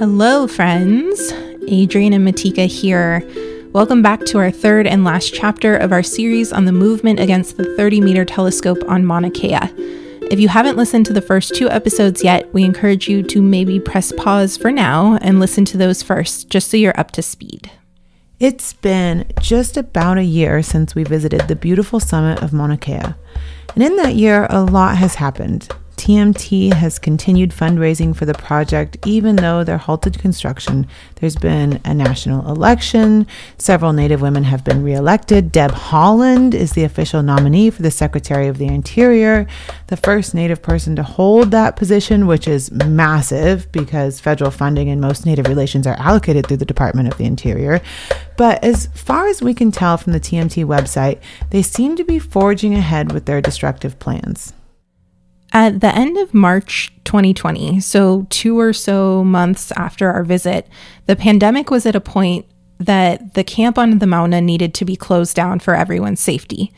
Hello, friends. Adrian and Matika here. Welcome back to our third and last chapter of our series on the movement against the 30 meter telescope on Mauna Kea. If you haven't listened to the first two episodes yet, we encourage you to maybe press pause for now and listen to those first, just so you're up to speed. It's been just about a year since we visited the beautiful summit of Mauna Kea. And in that year, a lot has happened. TMT has continued fundraising for the project, even though they're halted construction. There's been a national election. Several Native women have been reelected. Deb Haaland is the official nominee for the Secretary of the Interior, the first Native person to hold that position, which is massive because federal funding and most Native relations are allocated through the Department of the Interior. But as far as we can tell from the TMT website, they seem to be forging ahead with their destructive plans. At the end of March 2020, so two or so months after our visit, the pandemic was at a point that the camp on the Mauna needed to be closed down for everyone's safety.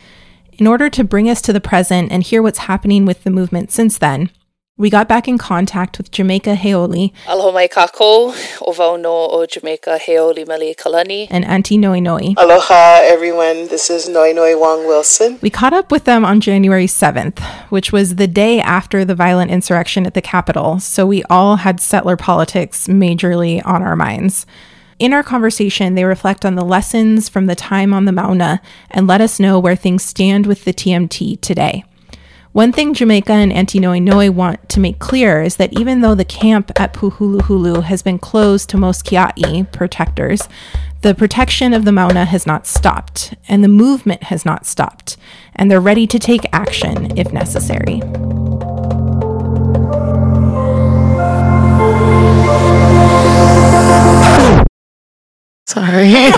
In order to bring us to the present and hear what's happening with the movement since then, we got back in contact with Jamaica Heoli. Aloha mai kako, o no o Jamaica Heoli Mali Kalani. And Auntie Noi Noi. Aloha everyone, this is Noi Noi Wong Wilson. We caught up with them on January 7th, which was the day after the violent insurrection at the Capitol, so we all had settler politics majorly on our minds. In our conversation, they reflect on the lessons from the time on the Mauna and let us know where things stand with the TMT today. One thing Jamaica and Auntie Noi Noi want to make clear is that even though the camp at Pu'uhuluhulu has been closed to most Kia'i protectors, the protection of the Mauna has not stopped, and the movement has not stopped, and they're ready to take action if necessary. Sorry.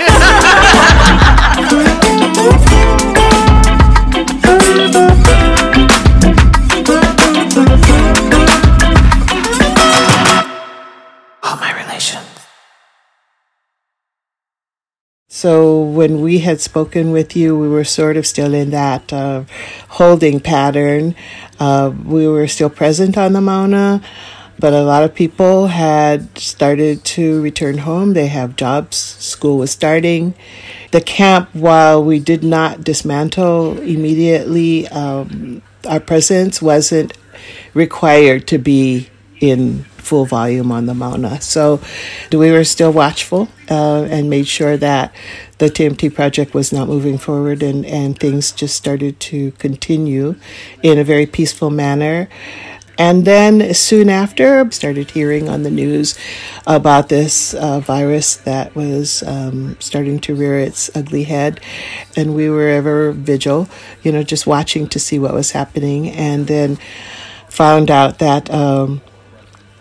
So when we had spoken with you, we were sort of still in that uh, holding pattern. Uh, we were still present on the Mauna, but a lot of people had started to return home. They have jobs. School was starting. The camp, while we did not dismantle immediately, um, our presence wasn't required to be in full volume on the Mauna. So we were still watchful uh, and made sure that the TMT project was not moving forward and, and things just started to continue in a very peaceful manner. And then soon after, started hearing on the news about this uh, virus that was um, starting to rear its ugly head. And we were ever vigil, you know, just watching to see what was happening. And then found out that um,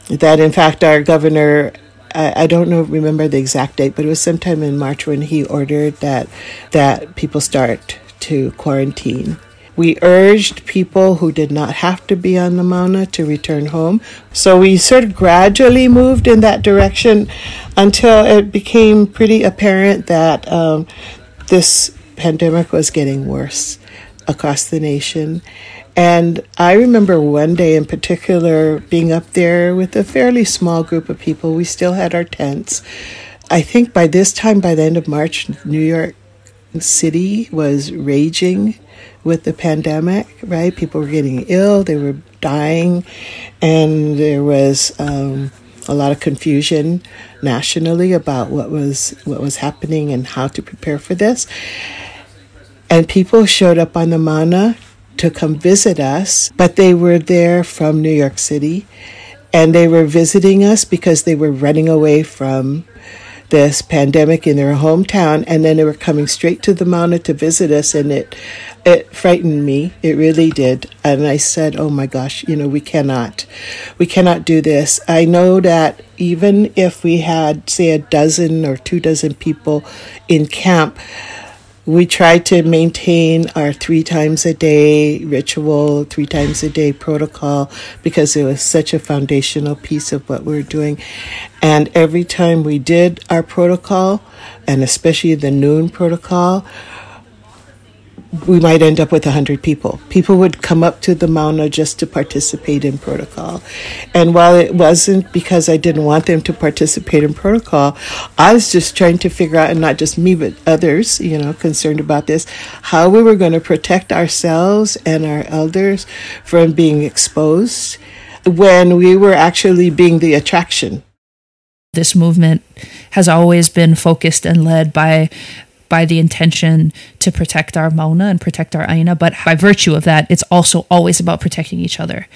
that in fact our governor I, I don't know remember the exact date, but it was sometime in March when he ordered that that people start to quarantine. We urged people who did not have to be on the Mauna to return home. So we sort of gradually moved in that direction until it became pretty apparent that um, this pandemic was getting worse across the nation. And I remember one day in particular being up there with a fairly small group of people. We still had our tents. I think by this time, by the end of March, New York City was raging with the pandemic, right? People were getting ill, they were dying, and there was um, a lot of confusion nationally about what was what was happening and how to prepare for this. And people showed up on the Mauna to come visit us, but they were there from New York City and they were visiting us because they were running away from this pandemic in their hometown and then they were coming straight to the Mauna to visit us and it it frightened me. It really did. And i said oh my gosh you know we cannot we cannot do this. I know that even if we had say a dozen or two dozen people in camp we try to maintain our three times a day ritual, three times a day protocol, because it was such a foundational piece of what we are doing. And every time we did our protocol, and especially the noon protocol, we might end up with 100 people. People would come up to the Mauna just to participate in protocol. And while it wasn't because I didn't want them to participate in protocol, I was just trying to figure out, and not just me, but others, you know, concerned about this, how we were going to protect ourselves and our elders from being exposed when we were actually being the attraction. This movement has always been focused and led by by the intention to protect our Mauna and protect our Aina, but by virtue of that, it's also always about protecting each other.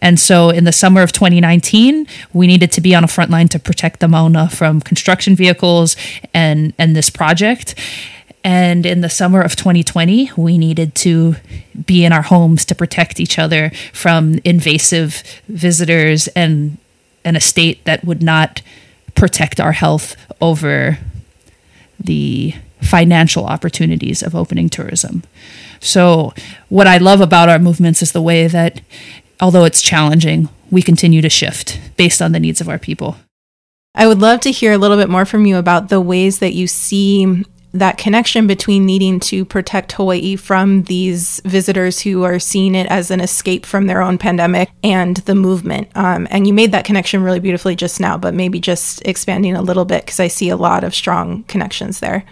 And so in the summer of 2019, we needed to be on a front line to protect the Mauna from construction vehicles and, and this project. And in the summer of 2020, we needed to be in our homes to protect each other from invasive visitors and an estate that would not protect our health over the financial opportunities of opening tourism. So, what I love about our movements is the way that, although it's challenging, we continue to shift based on the needs of our people. I would love to hear a little bit more from you about the ways that you see that connection between needing to protect Hawaii from these visitors who are seeing it as an escape from their own pandemic and the movement. Um, and you made that connection really beautifully just now, but maybe just expanding a little bit because I see a lot of strong connections there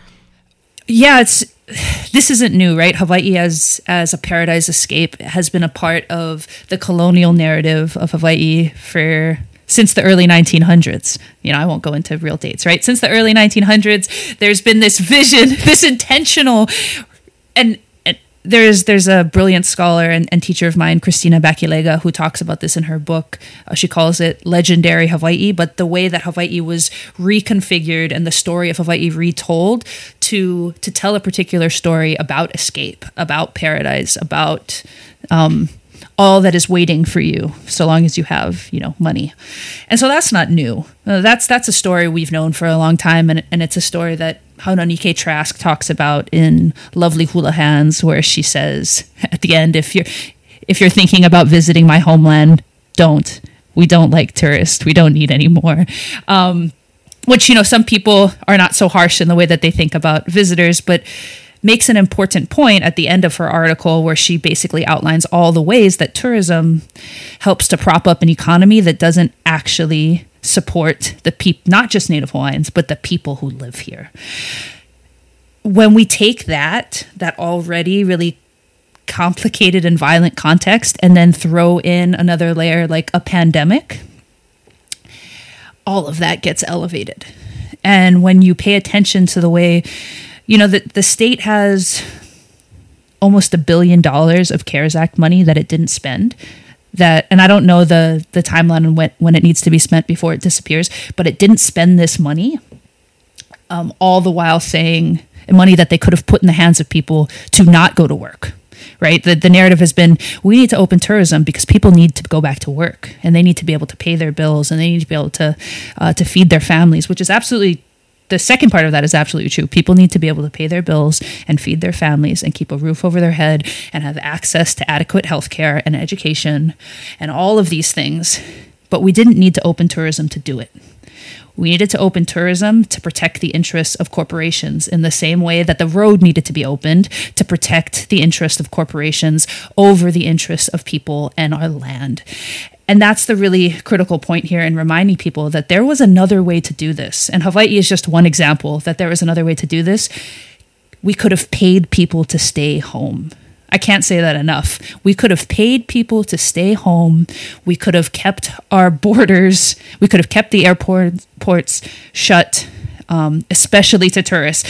yeah, it's this isn't new, right? Hawaii as as a paradise escape has been a part of the colonial narrative of Hawaii for since the early 1900s. You know, I won't go into real dates, right? Since the early 1900s, there's been this vision, this intentional and there's there's a brilliant scholar and, and, teacher of mine, Cristina Bacchilega, who talks about this in her book. Uh, she calls it legendary Hawaii, but the way that Hawaii was reconfigured and the story of Hawaii retold to to tell a particular story about escape, about paradise, about um, all that is waiting for you so long as you have you know money and so that's not new uh, that's that's a story we've known for a long time and, and it's a story that Haunani-Kay Trask talks about in Lovely Hula Hands where she says at the end if you're if you're thinking about visiting my homeland don't. We don't like tourists. We don't need any more. Um, which you know some people are not so harsh in the way that they think about visitors but makes an important point at the end of her article where she basically outlines all the ways that tourism helps to prop up an economy that doesn't actually support the people, not just Native Hawaiians, but the people who live here. When we take that, that already really complicated and violent context, and then throw in another layer like a pandemic, all of that gets elevated. And when you pay attention to the way you know, the, the state has almost a billion dollars of CARES Act money that it didn't spend. That and I don't know the the timeline and when when it needs to be spent before it disappears, but it didn't spend this money. Um, all the while saying money that they could have put in the hands of people to not go to work right? The, the narrative has been we need to open tourism because people need to go back to work and they need to be able to pay their bills and they need to be able to uh, to feed their families, which is absolutely the second part of that is absolutely true. People need to be able to pay their bills and feed their families and keep a roof over their head and have access to adequate health care and education and all of these things. But we didn't need to open tourism to do it. We needed to open tourism to protect the interests of corporations in the same way that the road needed to be opened to protect the interests of corporations over the interests of people and our land. And that's the really critical point here in reminding people that there was another way to do this. And Hawaii is just one example that there was another way to do this. We could have paid people to stay home. I can't say that enough. We could have paid people to stay home. We could have kept our borders, we could have kept the airports ports shut, um, especially to tourists.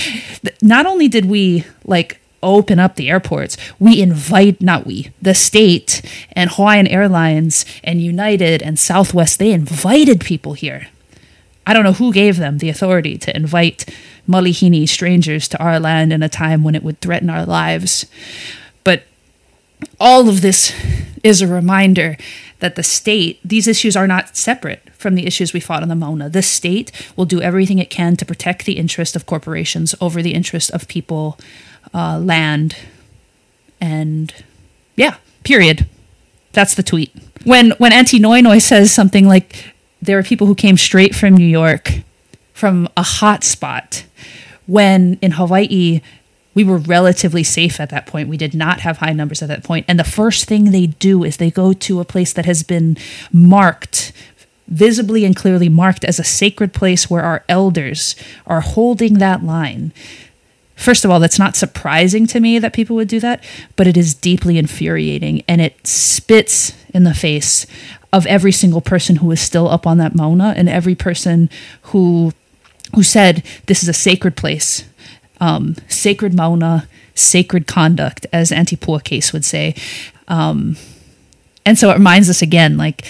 Not only did we like open up the airports. We invite, not we, the state and Hawaiian Airlines and United and Southwest, they invited people here. I don't know who gave them the authority to invite Malihini strangers to our land in a time when it would threaten our lives. But all of this is a reminder that the state, these issues are not separate from the issues we fought on the Mauna. The state will do everything it can to protect the interest of corporations over the interest of people uh, land, and yeah, period. That's the tweet. When when Auntie Noinoi says something like, "There are people who came straight from New York, from a hot spot," when in Hawaii we were relatively safe at that point. We did not have high numbers at that point. And the first thing they do is they go to a place that has been marked visibly and clearly marked as a sacred place where our elders are holding that line. First of all, that's not surprising to me that people would do that, but it is deeply infuriating and it spits in the face of every single person who is still up on that Mauna and every person who who said this is a sacred place, um, sacred Mauna, sacred conduct, as Case would say. Um, and so it reminds us again, like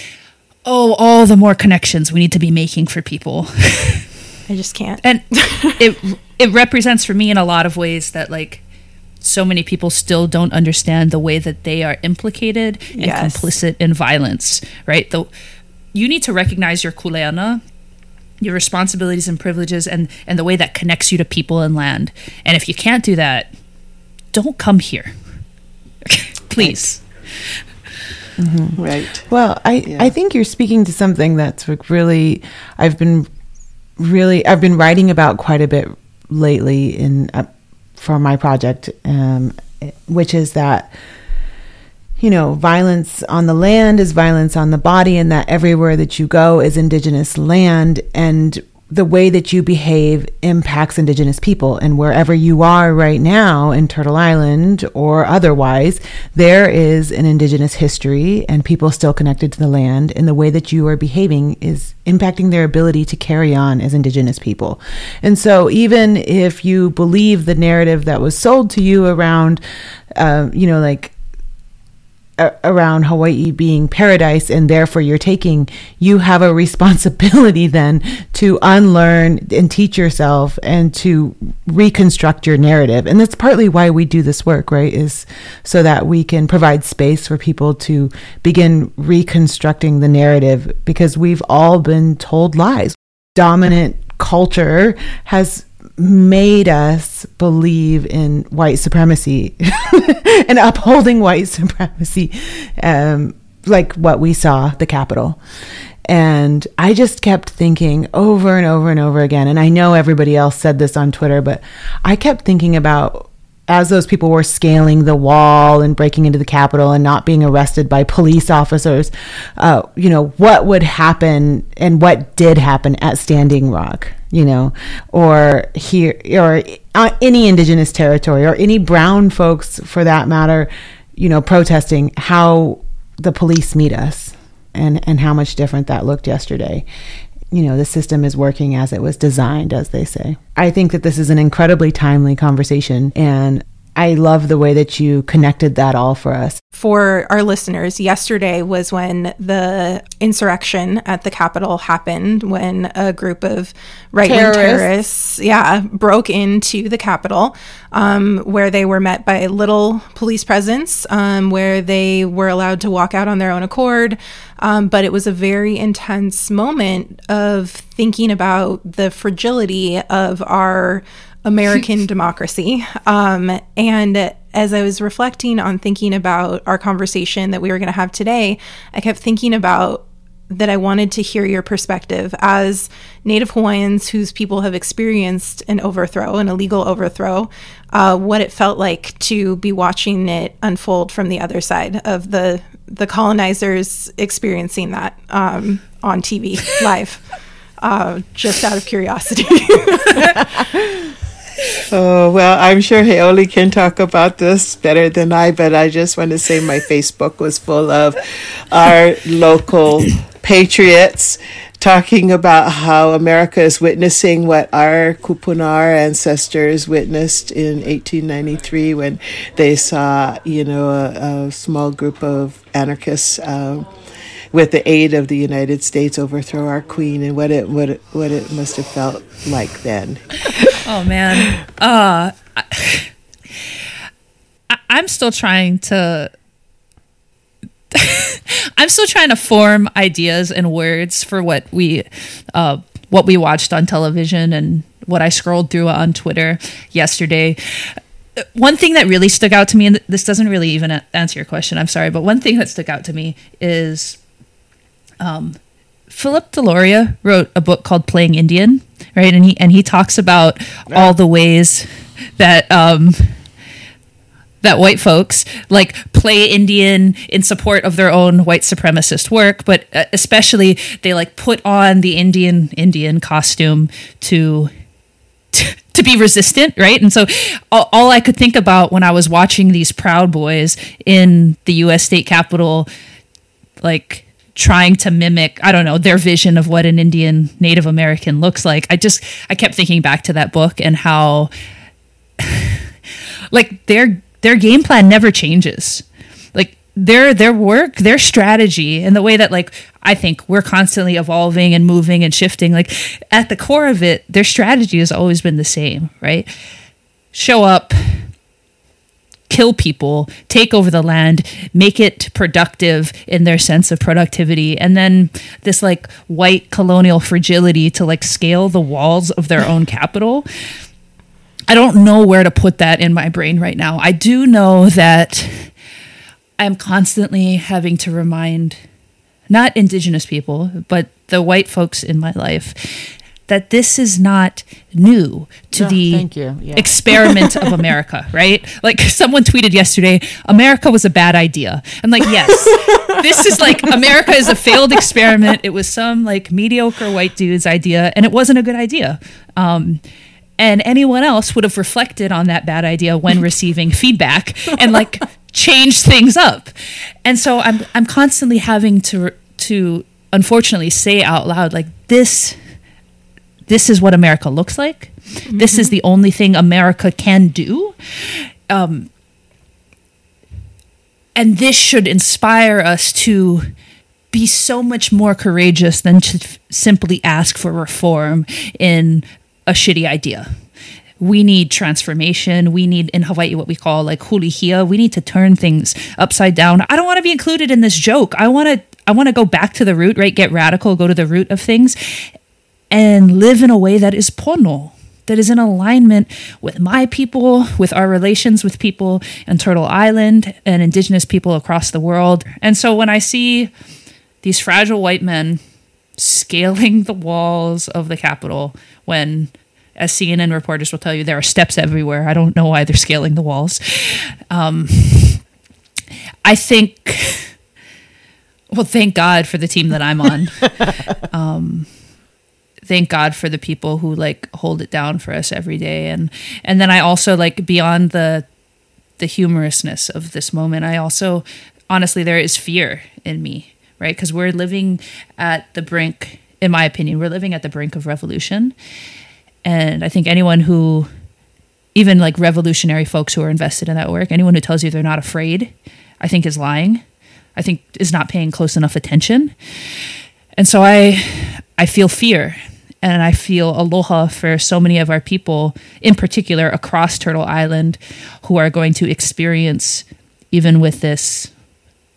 oh, all the more connections we need to be making for people. I just can't. And it it represents for me in a lot of ways that like so many people still don't understand the way that they are implicated and Yes. complicit in violence, right? The you need to recognize your kuleana, your responsibilities and privileges and and the way that connects you to people and land. And if you can't do that, don't come here. Please. Right. Well, I, Yeah. I think you're speaking to something that's like really I've been really I've been writing about quite a bit lately in uh, for my project, um, which is that you know violence on the land is violence on the body, and that everywhere that you go is indigenous land, and the way that you behave impacts indigenous people and wherever you are right now in Turtle Island or otherwise there is an indigenous history and people still connected to the land and the way that you are behaving is impacting their ability to carry on as indigenous people. And so even if you believe the narrative that was sold to you around uh, you know like around Hawaii being paradise and therefore you're taking you have a responsibility then to unlearn and teach yourself and to reconstruct your narrative. And that's partly why we do this work right is so that we can provide space for people to begin reconstructing the narrative because we've all been told lies. Dominant culture has made us believe in white supremacy and upholding white supremacy, um, like what we saw the Capitol. And I just kept thinking over and over and over again. And I know everybody else said this on Twitter, but I kept thinking about as those people were scaling the wall and breaking into the Capitol and not being arrested by police officers, uh, you know, what would happen and what did happen at Standing Rock, you know, or here, or uh, any indigenous territory, or any brown folks for that matter, you know, protesting how the police meet us and, and how much different that looked yesterday you know, the system is working as it was designed, as they say. I think that this is an incredibly timely conversation, and I love the way that you connected that all for us. For our listeners, yesterday was when the insurrection at the Capitol happened, when a group of right wing Terrorists. terrorists, yeah, broke into the Capitol, um, where they were met by a little police presence, um, where they were allowed to walk out on their own accord. Um, but it was a very intense moment of thinking about the fragility of our American democracy. Um, and as I was reflecting on thinking about our conversation that we were going to have today, I kept thinking about that I wanted to hear your perspective as Native Hawaiians whose people have experienced an overthrow, an illegal overthrow, uh, what it felt like to be watching it unfold from the other side of the the colonizers experiencing that um, on TV live, uh, just out of curiosity. Oh, well, I'm sure Heoli can talk about this better than I, but I just want to say my Facebook was full of our local patriots talking about how America is witnessing what our Kupuna ancestors witnessed in 1893 when they saw, you know, a, a small group of anarchists. Um, with the aid of the United States, overthrow our queen, and what it what it, what it must have felt like then. Oh man. Uh I, I'm still trying to I'm still trying to form ideas and words for what we uh what we watched on television and what I scrolled through on Twitter yesterday. One thing that really stuck out to me, and this doesn't really even answer your question, I'm sorry, but one thing that stuck out to me is um, Philip Deloria wrote a book called Playing Indian, right? And he and he talks about all the ways that um, that white folks like play Indian in support of their own white supremacist work, but uh, especially they like put on the Indian Indian costume to to be resistant, right? And so all, all, I could think about when I was watching these Proud Boys in the US state capitol, like trying to mimic, I don't know, their vision of what an Indian Native American looks like. I just, I kept thinking back to that book and how, like, their, their game plan never changes Like their their work their strategy and the way that like i think we're constantly evolving and moving and shifting like at the core of it their strategy has always been the same right show up kill people take over the land make it productive in their sense of productivity and then this like white colonial fragility to like scale the walls of their own capital. I don't know where to put that in my brain right now. I do know that I'm constantly having to remind not indigenous people, but the white folks in my life that this is not new to oh, the yeah. experiment of America, right? Like someone tweeted yesterday, America was a bad idea. I'm like, yes, this is like America is a failed experiment. It was some like mediocre white dude's idea, and it wasn't a good idea. Um, and anyone else would have reflected on that bad idea when receiving feedback and like change things up. And so I'm I'm constantly having to to unfortunately say out loud like this this is what America looks like. Mm-hmm. This is the only thing America can do. Um, and this should inspire us to be so much more courageous than to f- simply ask for reform in a shitty idea we need transformation. We need in Hawaii what we call like hulihia. We need to turn things upside down. I don't want to be included in this joke. I want to I want to go back to the root, right? Get radical, go to the root of things and live in a way that is pono, that is in alignment with my people, with our relations with people in Turtle Island and indigenous people across the world. And so when I see these fragile white men scaling the walls of the Capitol when as CNN reporters will tell you, there are steps everywhere. I don't know why they're scaling the walls. Um, I think, well, thank God for the team that I'm on. um, thank God for the people who like hold it down for us every day, and and then I also like beyond the the humorousness of this moment, I also honestly there is fear in me, right? Because we're living at the brink, in my opinion, we're living at the brink of revolution and I think anyone who, even like revolutionary folks who are invested in that work, anyone who tells you they're not afraid, I think is lying. I think is not paying close enough attention. And so I, I feel fear and I feel aloha for so many of our people, in particular across Turtle Island, who are going to experience, even with this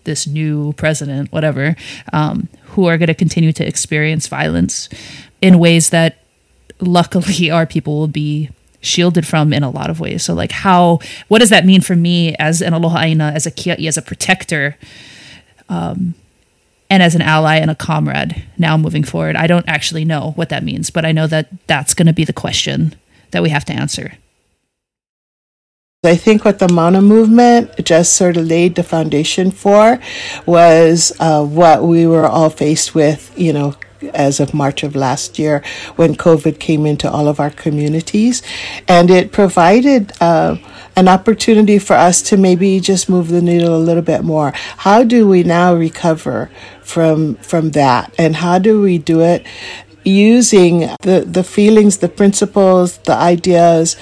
this new president, whatever, um, who are going to continue to experience violence in ways that luckily our people will be shielded from in a lot of ways. So like how what does that mean for me as an aloha aina, as a kia'i, as a protector, um, and as an ally and a comrade now moving forward? I don't actually know what that means, but I know that that's going to be the question that we have to answer. I think what the Mauna movement just sort of laid the foundation for was uh, what we were all faced with, you know, as of March of last year when COVID came into all of our communities. And it provided uh, an opportunity for us to maybe just move the needle a little bit more. How do we now recover from, from that? And how do we do it using the, the feelings, the principles, the ideas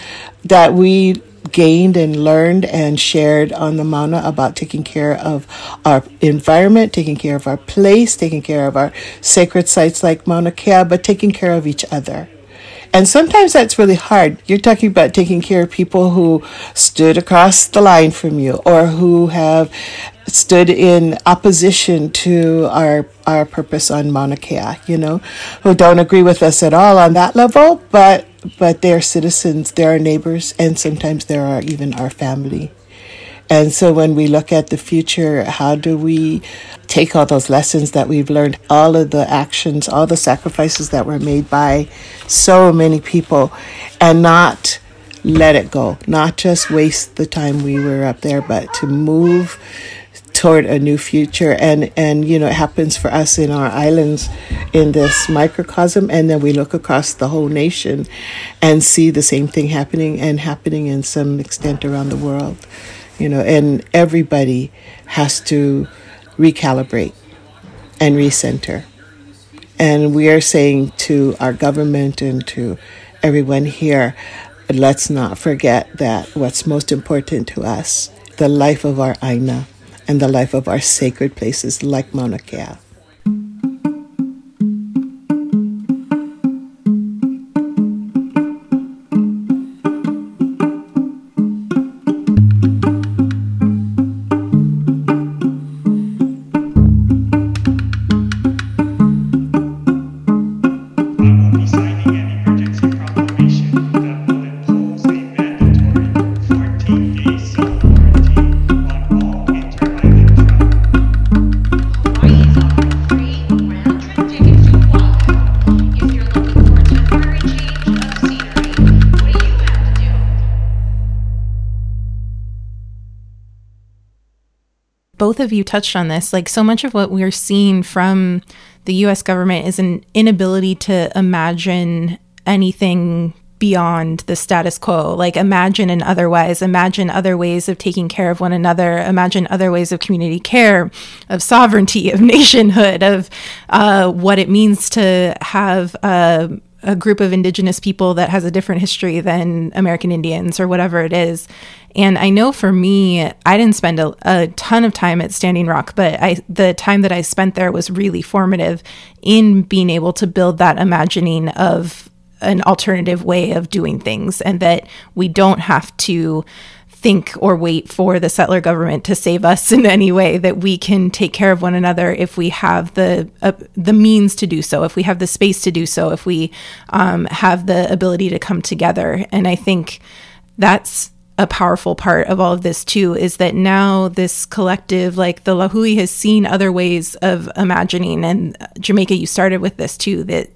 that we gained and learned and shared on the Mauna about taking care of our environment, taking care of our place, taking care of our sacred sites like Mauna Kea, but taking care of each other. And sometimes that's really hard. You're talking about taking care of people who stood across the line from you or who have stood in opposition to our our purpose on Mauna Kea, you know, who don't agree with us at all on that level, but but they're citizens, they're our neighbors, and sometimes they are even our family. And so when we look at the future, how do we take all those lessons that we've learned, all of the actions, all the sacrifices that were made by so many people, and not let it go, not just waste the time we were up there, but to move toward a new future? And and you know it happens for us in our islands in this microcosm and then we look across the whole nation and see the same thing happening and happening in some extent around the world you know and everybody has to recalibrate and recenter and we are saying to our government and to everyone here let's not forget that what's most important to us the life of our aina and the life of our sacred places like Mauna Kea. Both of you touched on this. Like so much of what we're seeing from the US government is an inability to imagine anything beyond the status quo. Like imagine an otherwise, imagine other ways of taking care of one another, imagine other ways of community care, of sovereignty, of nationhood, of uh, what it means to have a, a group of indigenous people that has a different history than American Indians or whatever it is. And I know for me, I didn't spend a, a, ton of time at Standing Rock, but I the time that I spent there was really formative in being able to build that imagining of an alternative way of doing things and that we don't have to think or wait for the settler government to save us in any way that we can take care of one another if we have the uh, the means to do so if we have the space to do so if we um, have the ability to come together. And i think that's a powerful part of all of this too is that now this collective like the lahui has seen other ways of imagining. And jamaica you started with this too that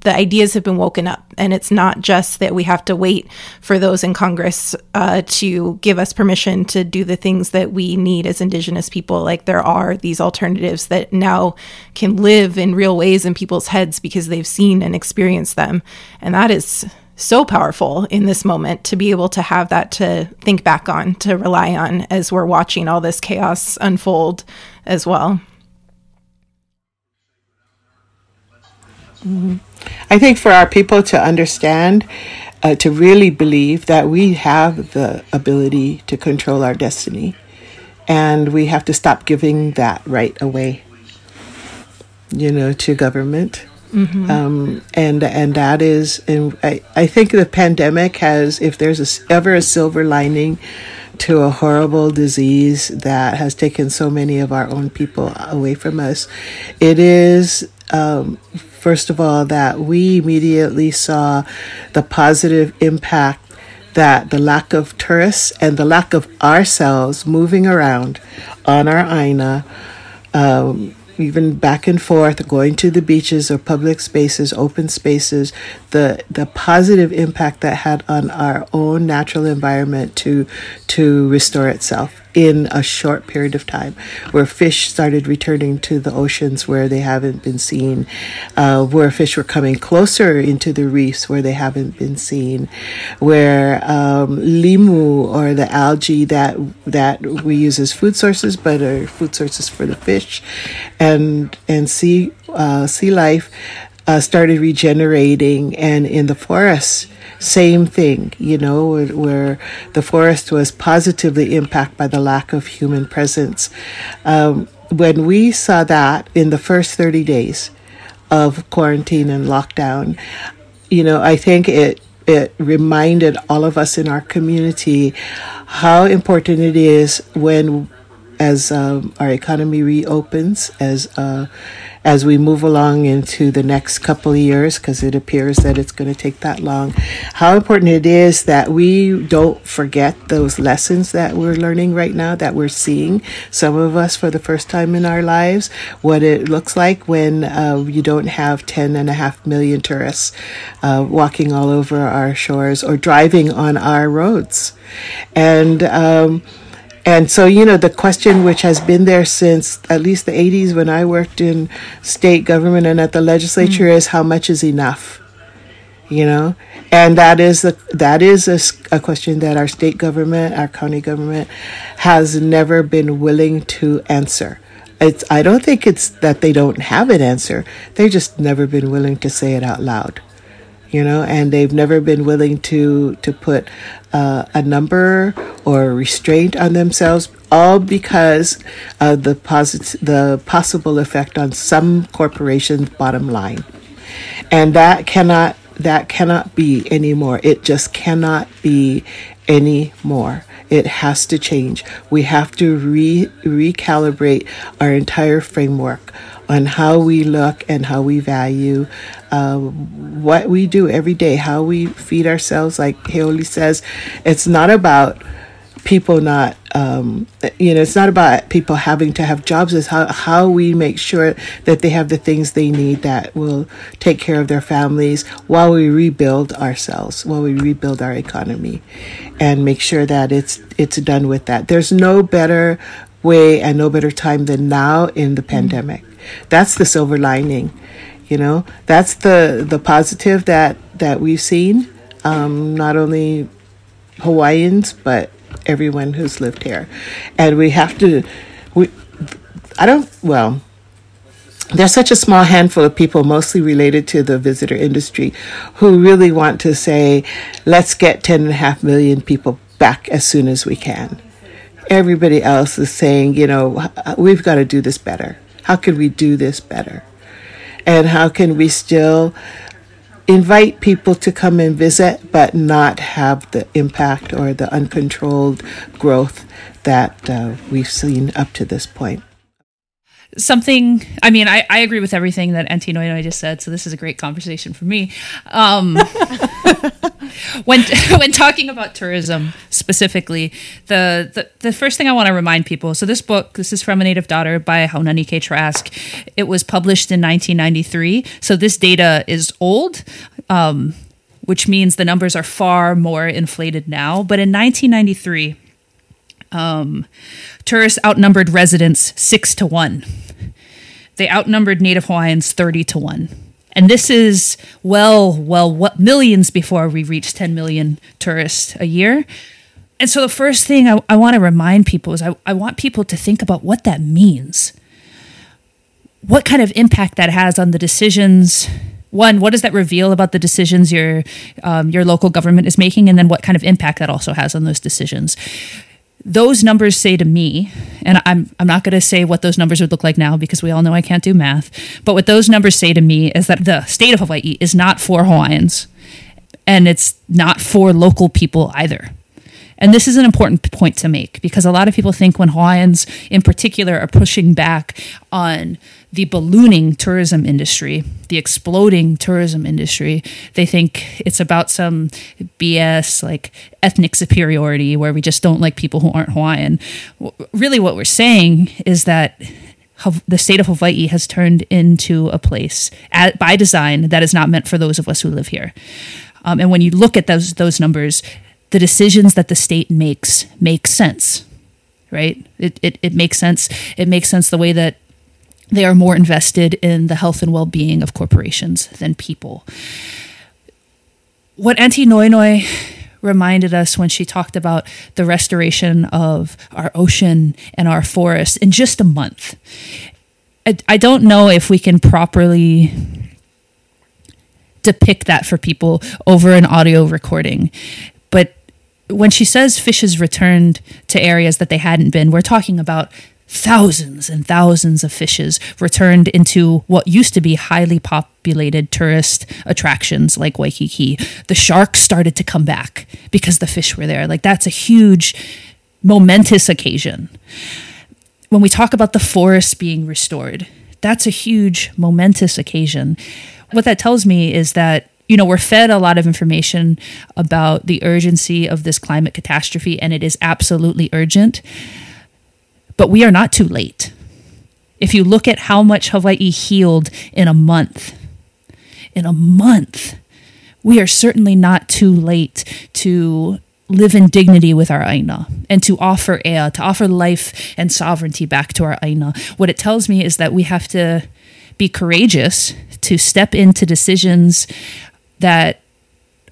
the ideas have been woken up. And it's not just that we have to wait for those in Congress uh, to give us permission to do the things that we need as Indigenous people. Like there are these alternatives that now can live in real ways in people's heads because they've seen and experienced them. And that is so powerful in this moment to be able to have that to think back on, to rely on as we're watching all this chaos unfold as well. Mm-hmm. I think for our people to understand, uh, to really believe that we have the ability to control our destiny, and we have to stop giving that right away, you know, to government. Mm-hmm. Um, and and that is, and I, I think the pandemic has, if there's a, ever a silver lining to a horrible disease that has taken so many of our own people away from us, it is um, first of all, that we immediately saw the positive impact that the lack of tourists and the lack of ourselves moving around on our Aina, um, even back and forth, going to the beaches or public spaces, open spaces, the the positive impact that had on our own natural environment to to restore itself in a short period of time, where fish started returning to the oceans where they haven't been seen, uh, where fish were coming closer into the reefs where they haven't been seen, where um, limu or the algae that that we use as food sources, but are food sources for the fish, and and sea uh, sea life uh, started regenerating, and in the forest same thing, you know, where, where, the forest was positively impacted by the lack of human presence. Um, when we saw that in the first 30 days of quarantine and lockdown, you know, I think it it reminded all of us in our community how important it is when as um, our economy reopens as uh, as we move along into the next couple of years, because it appears that it's going to take that long, how important it is that we don't forget those lessons that we're learning right now, that we're seeing, some of us for the first time in our lives, what it looks like when uh, you don't have 10 and a half million tourists uh, walking all over our shores or driving on our roads. And, um, and so, you know, the question which has been there since at least the 80s when I worked in state government and at the legislature mm. is how much is enough? You know, and that is a, that is a, a question that our state government, our county government has never been willing to answer. It's, I don't think it's that they don't have an answer. They've just never been willing to say it out loud you know, and they've never been willing to to put uh, a number or restraint on themselves, all because of the posit- the possible effect on some corporation's bottom line, and that cannot that cannot be anymore. It just cannot be anymore. It has to change. We have to re- recalibrate our entire framework on how we look and how we value uh, what we do every day, how we feed ourselves. Like Heoli says, it's not about people not um, you know it's not about people having to have jobs. It's how, how we make sure that they have the things they need that will take care of their families while we rebuild ourselves while we rebuild our economy and make sure that it's it's done with that. There's no better way and no better time than now in the pandemic that's the silver lining you know that's the the positive that that we've seen um, not only hawaiians but everyone who's lived here. And we have to, we, I don't, well, there's such a small handful of people, mostly related to the visitor industry, who really want to say, let's get 10 and a half million people back as soon as we can. Everybody else is saying, you know, we've got to do this better. How can we do this better? And how can we still invite people to come and visit, but not have the impact or the uncontrolled growth that uh, we've seen up to this point. Something, I mean, I, I agree with everything that Auntie Noinoi just said, so this is a great conversation for me. Um, when when talking about tourism specifically, the, the the first thing I want to remind people. So this book, this is from a native daughter by Haunani-Kay Trask. It was published in 1993. So this data is old. Um, which means the numbers are far more inflated now. But in 1993, um, tourists outnumbered residents six to one. They outnumbered Native Hawaiians 30 to one. And this is well, well, what millions before we reach 10 million tourists a year. And so the first thing I, I want to remind people is I, I want people to think about what that means. What kind of impact that has on the decisions one, what does that reveal about the decisions your um, your local government is making, and then what kind of impact that also has on those decisions? Those numbers say to me, and I'm I'm not going to say what those numbers would look like now because we all know I can't do math, but what those numbers say to me is that the state of Hawaii is not for Hawaiians and it's not for local people either. And this is an important point to make because a lot of people think when Hawaiians in particular are pushing back on the ballooning tourism industry, the exploding tourism industry, they think it's about some BS like ethnic superiority where we just don't like people who aren't Hawaiian. Really, what we're saying is that the state of Hawaii has turned into a place at, by design that is not meant for those of us who live here. Um, and when you look at those those numbers, the decisions that the state makes make sense, right? It, it, it makes sense. It makes sense the way that they are more invested in the health and well being of corporations than people. What Auntie Noinoi reminded us when she talked about the restoration of our ocean and our forests in just a month. I, I don't know if we can properly depict that for people over an audio recording, when she says fishes returned to areas that they hadn't been, we're talking about thousands and thousands of fishes returned into what used to be highly populated tourist attractions like Waikiki. The sharks started to come back because the fish were there. Like that's a huge, momentous occasion. When we talk about the forest being restored, That's a huge, momentous occasion. What that tells me is that you know, we're fed a lot of information about the urgency of this climate catastrophe, and it is absolutely urgent. But we are not too late. If you look at how much Hawaii healed in a month, in a month, we are certainly not too late to live in dignity with our aina and to offer ea, to offer life and sovereignty back to our aina. What it tells me is that we have to be courageous to step into decisions that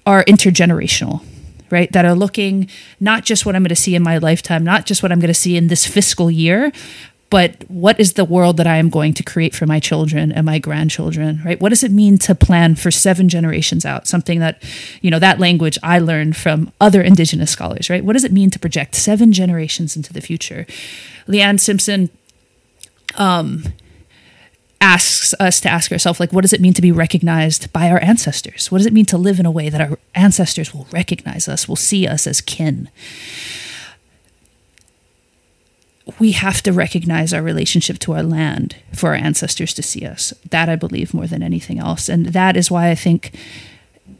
are intergenerational right that are looking not just what i'm going to see in my lifetime not just what i'm going to see in this fiscal year but what is the world that I am going to create for my children and my grandchildren, right? What does it mean to plan for seven generations out? Something that, you know, that language I learned from other indigenous scholars, right? What does it mean to project seven generations into the future? Leanne Simpson um, asks us to ask ourselves like what does it mean to be recognized by our ancestors? What does it mean to live in a way that our ancestors will recognize us will see us as kin? We have to recognize our relationship to our land for our ancestors to see us. That i believe more than anything else. And that is why i think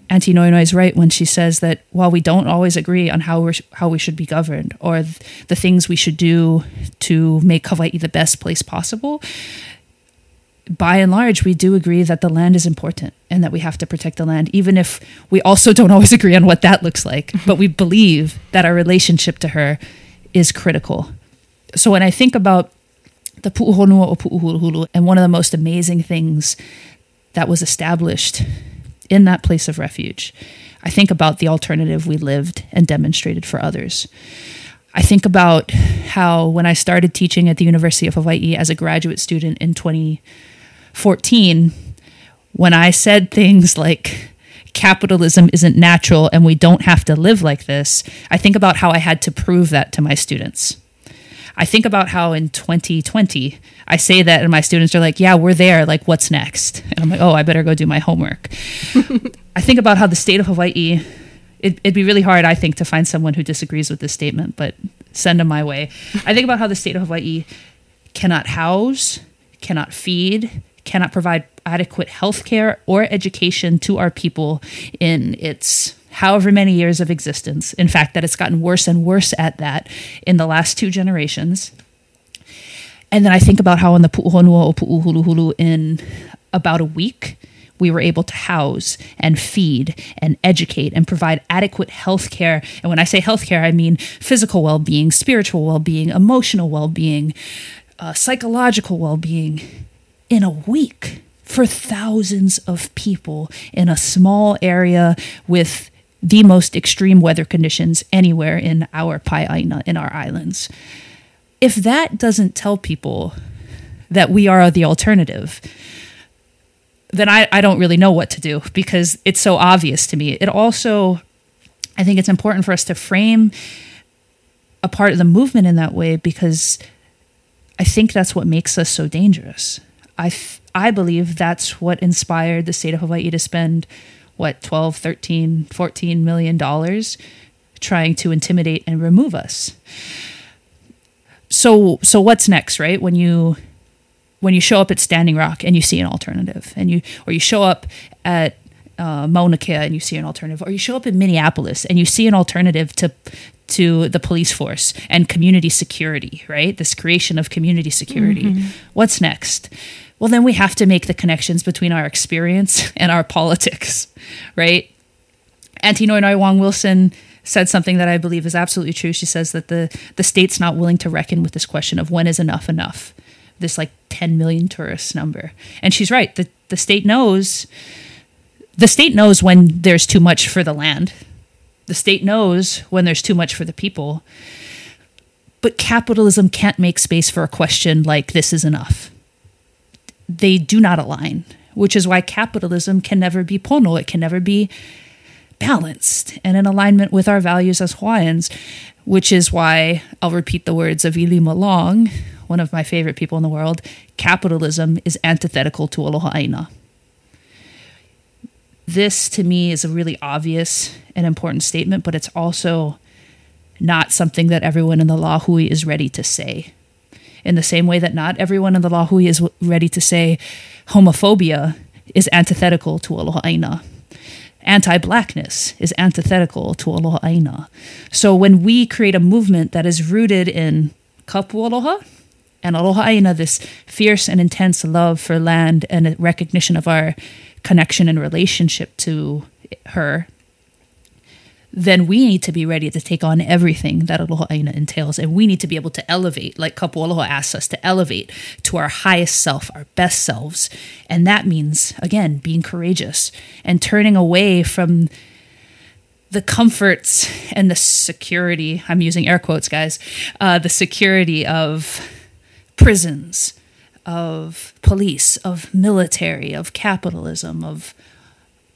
Auntie Noe Noe is right when she says that while we don't always agree on how we how we should be governed or th- the things we should do to make Hawaii the best place possible, by and large, we do agree that the land is important and that we have to protect the land, even if we also don't always agree on what that looks like. Mm-hmm. but we believe that our relationship to her is critical. So when I think about the Pu'uhonua o Pu'uhuluhulu and one of the most amazing things that was established in that place of refuge, I think about the alternative we lived and demonstrated for others. I think about how when I started teaching at the University of Hawaii as a graduate student in 20 14 when I said things like, capitalism isn't natural and we don't have to live like this, I think about how I had to prove that to my students. I think about how in 2020, I say that and my students are like, yeah, we're there. Like, what's next? And I'm like, oh, I better go do my homework. I think about how the state of Hawaii, it, would be really hard, I think, to find someone who disagrees with this statement, but send them my way. I think about how the state of Hawaii cannot house, cannot feed, cannot provide adequate health care or education to our people in its however many years of existence. In fact, that it's gotten worse and worse at that in the last two generations. And then I think about how in the Pu'uhonua o Pu'uhuluhulu in about a week, we were able to house and feed and educate and provide adequate health care. And when I say health care, I mean physical well being, spiritual well being, emotional well being, uh, psychological well being in a week for thousands of people in a small area with the most extreme weather conditions anywhere in our Pae'aina, in our islands. If that doesn't tell people that we are the alternative, then I, I don't really know what to do because it's so obvious to me. It also, I think it's important for us to frame a part of the movement in that way because I think that's what makes us so dangerous. I, I believe that's what inspired the state of Hawaii to spend what 12 13 14 million dollars trying to intimidate and remove us. So so what's next right? When you when you show up at standing rock and you see an alternative and you or you show up at uh, Mauna Kea and you see an alternative or you show up in Minneapolis and you see an alternative to to the police force and community security right? This creation of community security. Mm-hmm. what's next well, then we have to make the connections between our experience and our politics, right? Auntie Noe Noe Wong Wilson said something that I believe is absolutely true. She says that the, the state's not willing to reckon with this question of when is enough enough, this like 10 million tourists number. And she's right. The, the state knows the state knows when there's too much for the land. The state knows when there's too much for the people. But capitalism can't make space for a question like this is enough they do not align, which is why capitalism can never be pono, it can never be balanced and in alignment with our values as Hawaiians, which is why I'll repeat the words of Ilima Long, one of my favorite people in the world capitalism is antithetical to aloha aina. This to me is a really obvious and important statement, but it's also not something that everyone in the lahui is ready to say In the same way that not everyone in the Lahui is ready to say homophobia is antithetical to aloha aina. Anti-blackness is antithetical to aloha aina. So when we create a movement that is rooted in kapu aloha and aloha aina, this fierce and intense love for land and recognition of our connection and relationship to her then we need to be ready to take on everything that Aloha Aina entails. And we need to be able to elevate, like Kapu Aloha asks us to elevate to our highest self, our best selves. And that means, again, being courageous and turning away from the comforts and the security. I'm using air quotes, guys. Uh, the security of prisons, of police, of military, of capitalism, of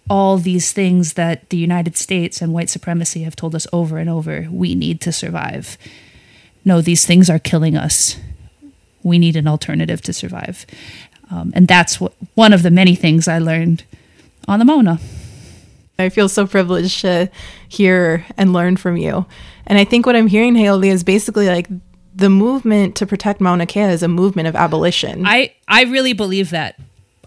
all these things that the United States and white supremacy have told us over and over we need to survive. No, these things are killing us. We need an alternative to survive. Um, and that's what, one of the many things I learned on the Mauna. I feel so privileged to hear and learn from you. And I think what I'm hearing, Heoli, is basically like the movement to protect Mauna Kea is a movement of abolition. I, I really believe that.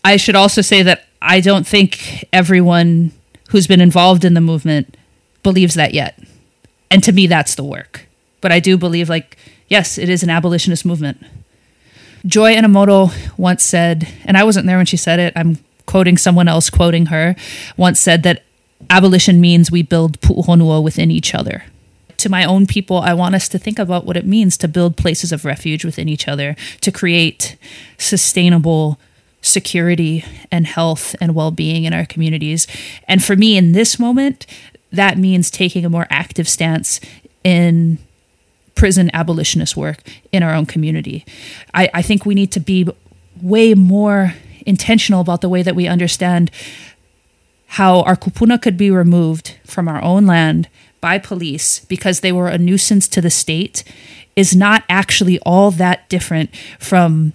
I should also say that I don't think everyone who's been involved in the movement believes that yet. And to me, that's the work. But I do believe, like, yes, it is an abolitionist movement. Joy Enomoto once said, and I wasn't there when she said it, I'm quoting someone else quoting her, once said that abolition means we build pu'uhonua within each other. To my own people, I want us to think about what it means to build places of refuge within each other, to create sustainable security and health and well being in our communities. And for me, in this moment, that means taking a more active stance in prison abolitionist work in our own community. I, I think we need to be way more intentional about the way that we understand how our kupuna could be removed from our own land by police because they were a nuisance to the state is not actually all that different from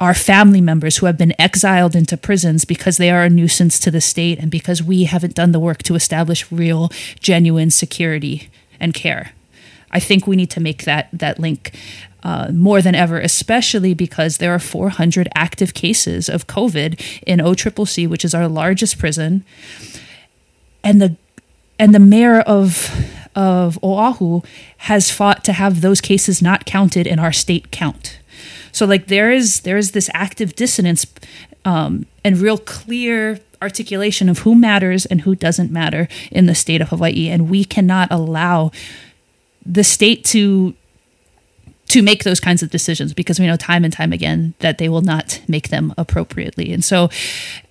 our family members who have been exiled into prisons because they are a nuisance to the state and because we haven't done the work to establish real, genuine security and care. I think we need to make that that link uh, more than ever, especially because there are 400 active cases of COVID in OCCC, which is our largest prison, and the and the mayor of of Oahu has fought to have those cases not counted in our state count. So like there is there is this active dissonance um, and real clear articulation of who matters and who doesn't matter in the state of Hawaii, and we cannot allow the state to to make those kinds of decisions because we know time and time again that they will not make them appropriately. And so,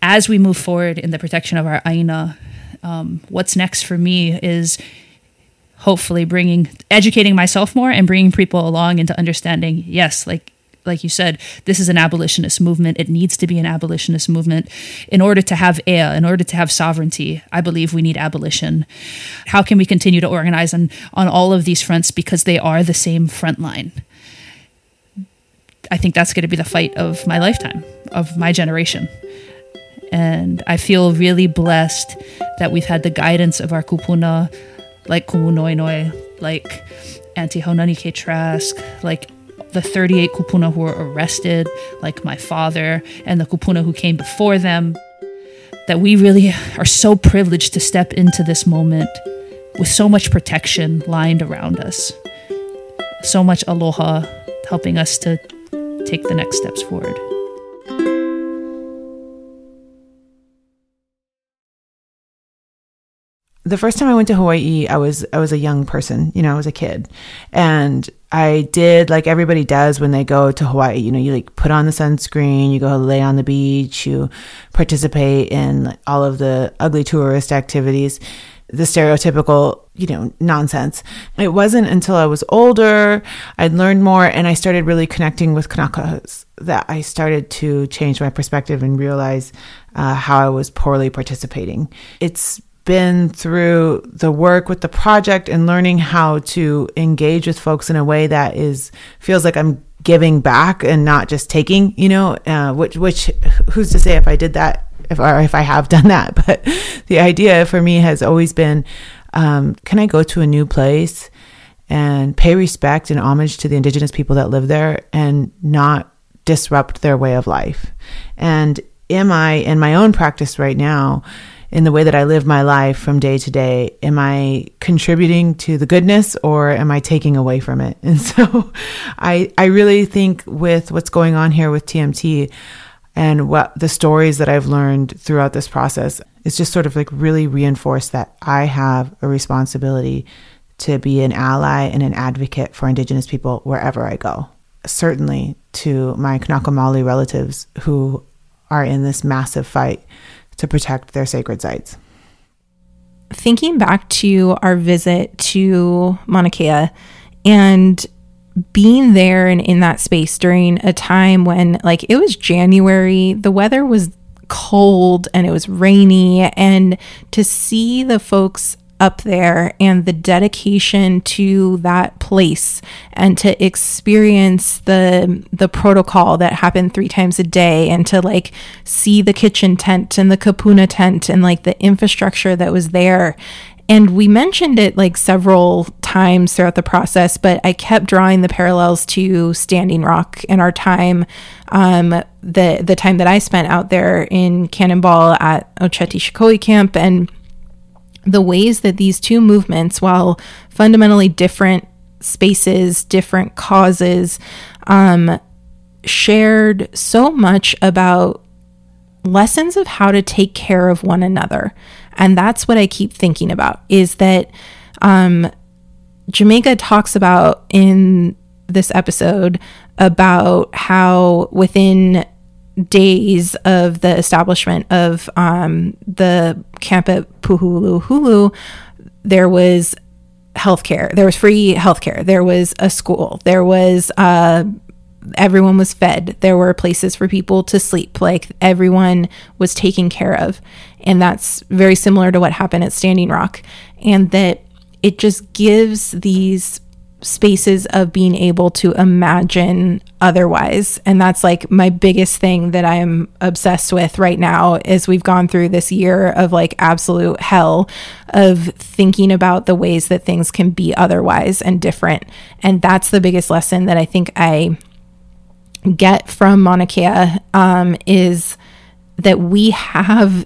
as we move forward in the protection of our aina, um, what's next for me is hopefully bringing educating myself more and bringing people along into understanding yes like like you said, this is an abolitionist movement. It needs to be an abolitionist movement. In order to have air, in order to have sovereignty, I believe we need abolition. How can we continue to organize on, on all of these fronts because they are the same front line? I think that's going to be the fight of my lifetime, of my generation. And I feel really blessed that we've had the guidance of our kupuna, like Kumu Noe Noe, like Auntie Haunani K. Trask, like the 38 kupuna who were arrested, like my father, and the kupuna who came before them, that we really are so privileged to step into this moment with so much protection lined around us, so much aloha helping us to take the next steps forward. The first time I went to Hawaii, I was I was a young person, you know, I was a kid. And I did like everybody does when they go to Hawaii, you know, you like put on the sunscreen, you go lay on the beach, you participate in all of the ugly tourist activities, the stereotypical, you know, nonsense. It wasn't until I was older, I'd learned more and I started really connecting with Kanakas that I started to change my perspective and realize uh, how I was poorly participating. It's been through the work with the project and learning how to engage with folks in a way that is feels like I'm giving back and not just taking, you know, uh, which which who's to say if I did that if or if I have done that, but the idea for me has always been um, can I go to a new place and pay respect and homage to the indigenous people that live there and not disrupt their way of life. And am I in my own practice right now? In the way that I live my life from day to day, am I contributing to the goodness or am I taking away from it? And so I I really think with what's going on here with TMT and what the stories that I've learned throughout this process, it's just sort of like really reinforced that I have a responsibility to be an ally and an advocate for indigenous people wherever I go. Certainly to my Kanaka Maoli relatives who are in this massive fight to protect their sacred sites. Thinking back to our visit to Mauna Kea and being there and in that space during a time when, like, it was January, the weather was cold and it was rainy, and to see the folks up there and the dedication to that place and to experience the the protocol that happened three times a day and to like see the kitchen tent and the kupuna tent and like the infrastructure that was there. And we mentioned it like several times throughout the process, but I kept drawing the parallels to Standing Rock and our time, um, the the time that I spent out there in Cannonball at Oceti Sakowin camp, and the ways that these two movements, while fundamentally different spaces, different causes, um, shared so much about lessons of how to take care of one another. And that's what I keep thinking about is that um, Jamaica talks about in this episode about how within days of the establishment of um, the camp at Pu'uhuluhulu, there was healthcare. There was free healthcare. There was a school. There was uh, everyone was fed. There were places for people to sleep. Like everyone was taken care of, and that's very similar to what happened at Standing Rock. And that it just gives these spaces of being able to imagine otherwise. And that's like my biggest thing that i'm obsessed with right now is we've gone through this year of like absolute hell of thinking about the ways that things can be otherwise and different. And that's the biggest lesson that i think i get from Mauna Kea um, is that we have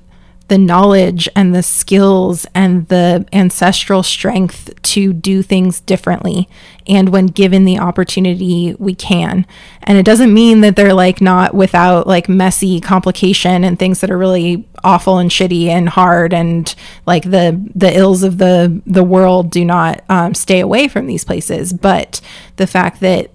the knowledge and the skills and the ancestral strength to do things differently. And when given the opportunity, we can. And it doesn't mean that they're like not without like messy complication and things that are really awful and shitty and hard and like the the ills of the the world do not um, stay away from these places. But the fact that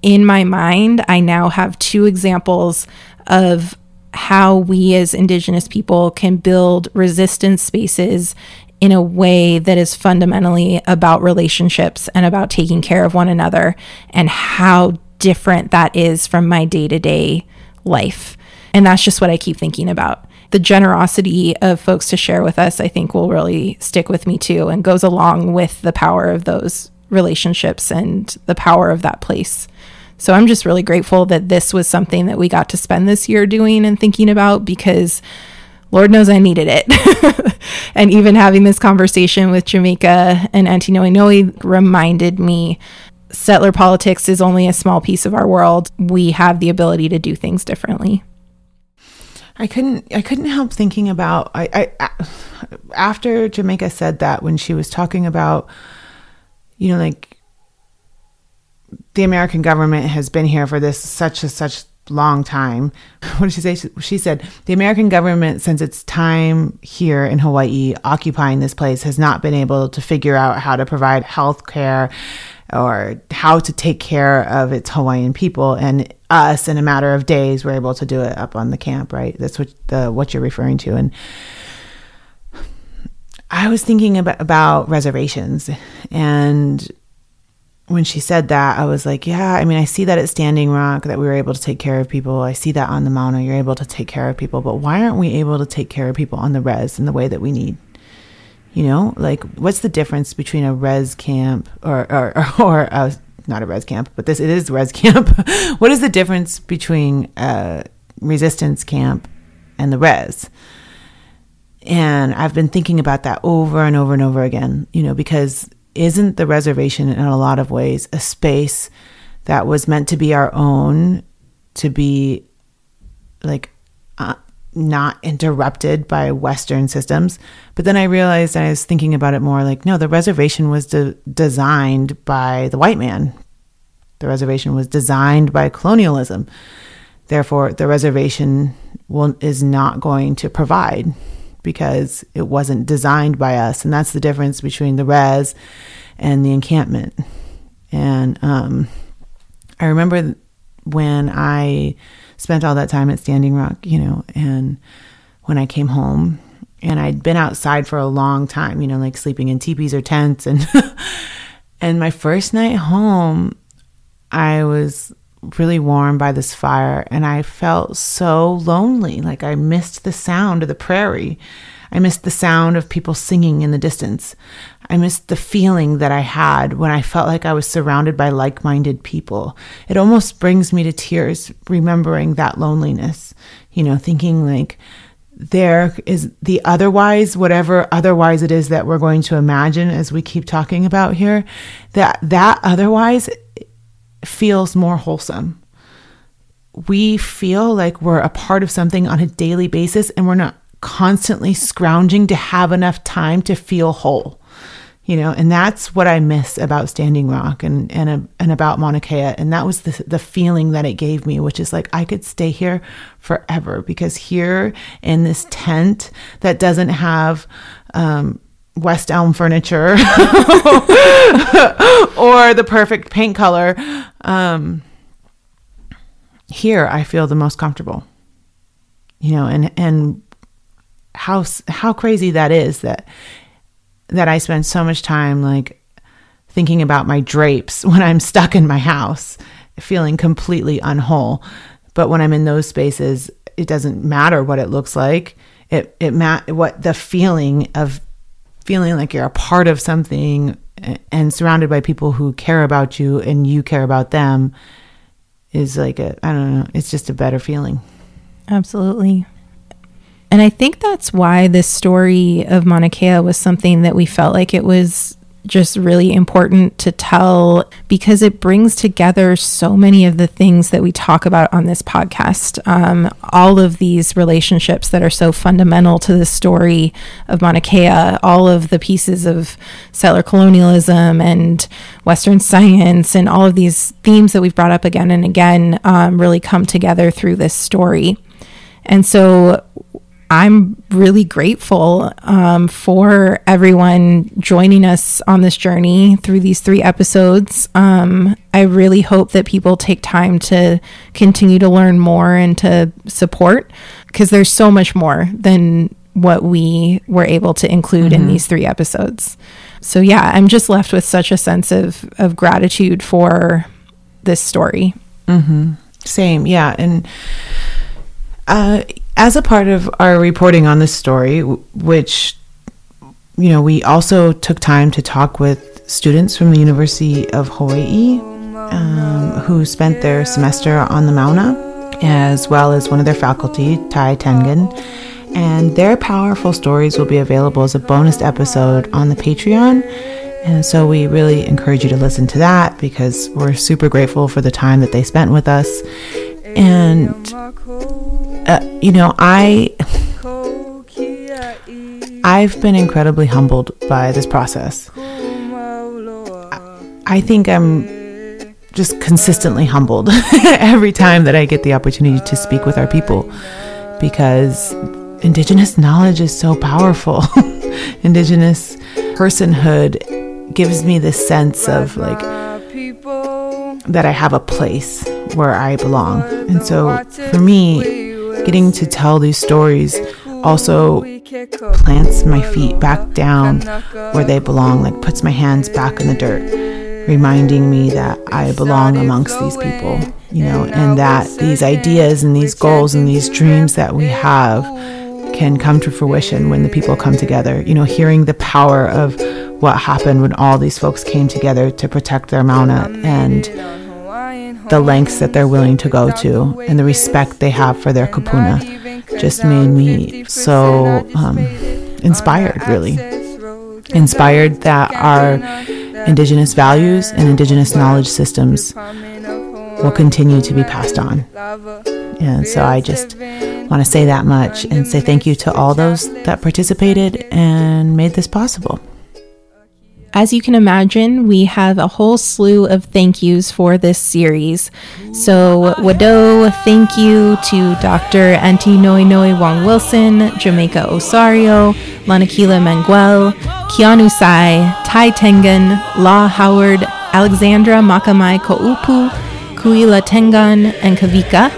in my mind, I now have two examples of how we as Indigenous people can build resistance spaces in a way that is fundamentally about relationships and about taking care of one another, and how different that is from my day to day life. And that's just what I keep thinking about. The generosity of folks to share with us, I think, will really stick with me too and goes along with the power of those relationships and the power of that place. So I'm just really grateful that this was something that we got to spend this year doing and thinking about because Lord knows I needed it. and even having this conversation with Jamaica and Auntie Noe Noe reminded me settler politics is only a small piece of our world. We have the ability to do things differently. I couldn't I couldn't help thinking about I, I after Jamaica said that when she was talking about you know like the American government has been here for this such a such long time. What did she say? She said the American government, since its time here in Hawaii, occupying this place, has not been able to figure out how to provide health care or how to take care of its Hawaiian people. And us, in a matter of days, were able to do it up on the camp. Right? That's what the what you're referring to. And I was thinking about, about reservations and when she said that, I was like, yeah, I mean, I see that at Standing Rock that we were able to take care of people. I see that on the Mauna, you're able to take care of people. But why aren't we able to take care of people on the res in the way that we need? You know, like what's the difference between a res camp or, or, or, a, not a res camp, but this, it is res camp. what is the difference between a resistance camp and the res? And I've been thinking about that over and over and over again, you know, because isn't the reservation in a lot of ways a space that was meant to be our own, to be like uh, not interrupted by Western systems. But then I realized I was thinking about it more like, no, the reservation was de- designed by the white man. The reservation was designed by colonialism. Therefore, the reservation will, is not going to provide because it wasn't designed by us. And that's the difference between the res and the encampment. And um, I remember when I spent all that time at Standing Rock, you know, and when I came home and I'd been outside for a long time, you know, like sleeping in teepees or tents and and my first night home I was really warm by this fire and I felt so lonely. Like I missed the sound of the prairie. I missed the sound of people singing in the distance. I missed the feeling that I had when I felt like I was surrounded by like minded people. It almost brings me to tears remembering that loneliness, you know, thinking like, there is the otherwise whatever otherwise it is that we're going to imagine as we keep talking about here that that otherwise feels more wholesome. We feel like we're a part of something on a daily basis and we're not constantly scrounging to have enough time to feel whole. You know, and that's what I miss about Standing Rock and and and about Mauna Kea, and that was the the feeling that it gave me, which is like I could stay here forever because here in this tent that doesn't have um, West Elm furniture or the perfect paint color. Um, here, I feel the most comfortable. You know, and and how how crazy that is that that I spend so much time like thinking about my drapes when I'm stuck in my house, feeling completely unwhole. But when I'm in those spaces, it doesn't matter what it looks like. It it ma- what the feeling of feeling like you're a part of something and surrounded by people who care about you and you care about them is like a I don't know, it's just a better feeling. Absolutely. And I think that's why this story of Mauna Kea was something that we felt like it was just really important to tell because it brings together so many of the things that we talk about on this podcast. Um, all of these relationships that are so fundamental to the story of Mauna Kea, all of the pieces of settler colonialism and Western science, and all of these themes that we've brought up again and again um, really come together through this story. And so I'm really grateful um, for everyone joining us on this journey through these three episodes. Um, I really hope that people take time to continue to learn more and to support because there's so much more than what we were able to include mm-hmm. in these three episodes. So, yeah, I'm just left with such a sense of, of gratitude for this story. Mm-hmm. Same, yeah. And, uh, as a part of our reporting on this story, which, you know, we also took time to talk with students from the University of Hawaii um, who spent their semester on the Mauna, as well as one of their faculty, Ty Tengan. And their powerful stories will be available as a bonus episode on the Patreon. And so we really encourage you to listen to that because we're super grateful for the time that they spent with us. And uh, you know, I I've been incredibly humbled by this process. I think I'm just consistently humbled every time that I get the opportunity to speak with our people because indigenous knowledge is so powerful. indigenous personhood gives me this sense of like that I have a place where I belong. And so for me, getting to tell these stories also plants my feet back down where they belong, like puts my hands back in the dirt, reminding me that I belong amongst these people, you know, and that these ideas and these goals and these dreams that we have can come to fruition when the people come together. You know, hearing the power of what happened when all these folks came together to protect their Mauna and the lengths that they're willing to go to and the respect they have for their kupuna just made me so um, inspired, really. Inspired that our Indigenous values and Indigenous knowledge systems will continue to be passed on. And so I just want to say that much and say thank you to all those that participated and made this possible. As you can imagine, we have a whole slew of thank yous for this series. So, Wado, thank you to Dr. Auntie Noe Noe Wong Wilson, Jamaica Osorio, Lanakila Mangauil, Keanu Sai, Ty Tengan, La Howard, Alexandra Makamai Ko'upu, Kuila Tengan, and Kavika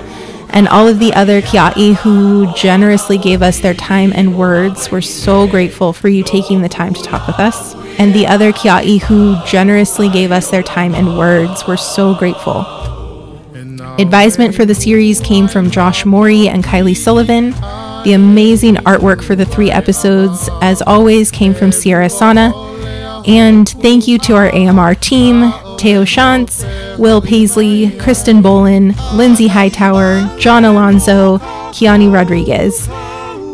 and all of the other Kia'i who generously gave us their time and words. We're so grateful for you taking the time to talk with us. And the other Kia'i who generously gave us their time and words. We're so grateful. Advisement for the series came from Josh Morey and Kylie Sullivan. The amazing artwork for the three episodes, as always, came from Sierra Sana. And thank you to our AMR team Teo Shantz, Will Paisley, Kristen Bolin, Lindsay Hightower, John Alonso, Kiani Rodriguez.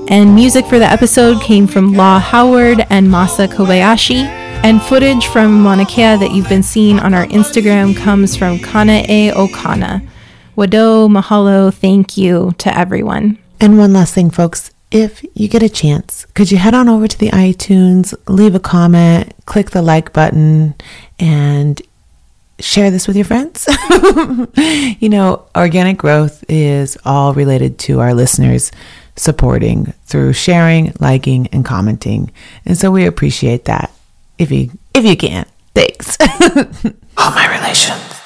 And music for the episode came from Law Howard and Masa Kobayashi. And footage from Mauna Kea that you've been seeing on our Instagram comes from Kana E Okana. Wado, mahalo, thank you to everyone. And one last thing, folks. If you get a chance, could you head on over to the iTunes, leave a comment, click the like button, and share this with your friends. you know, organic growth is all related to our listeners supporting through sharing, liking, and commenting. And so we appreciate that if you if you can. Thanks. all my relations.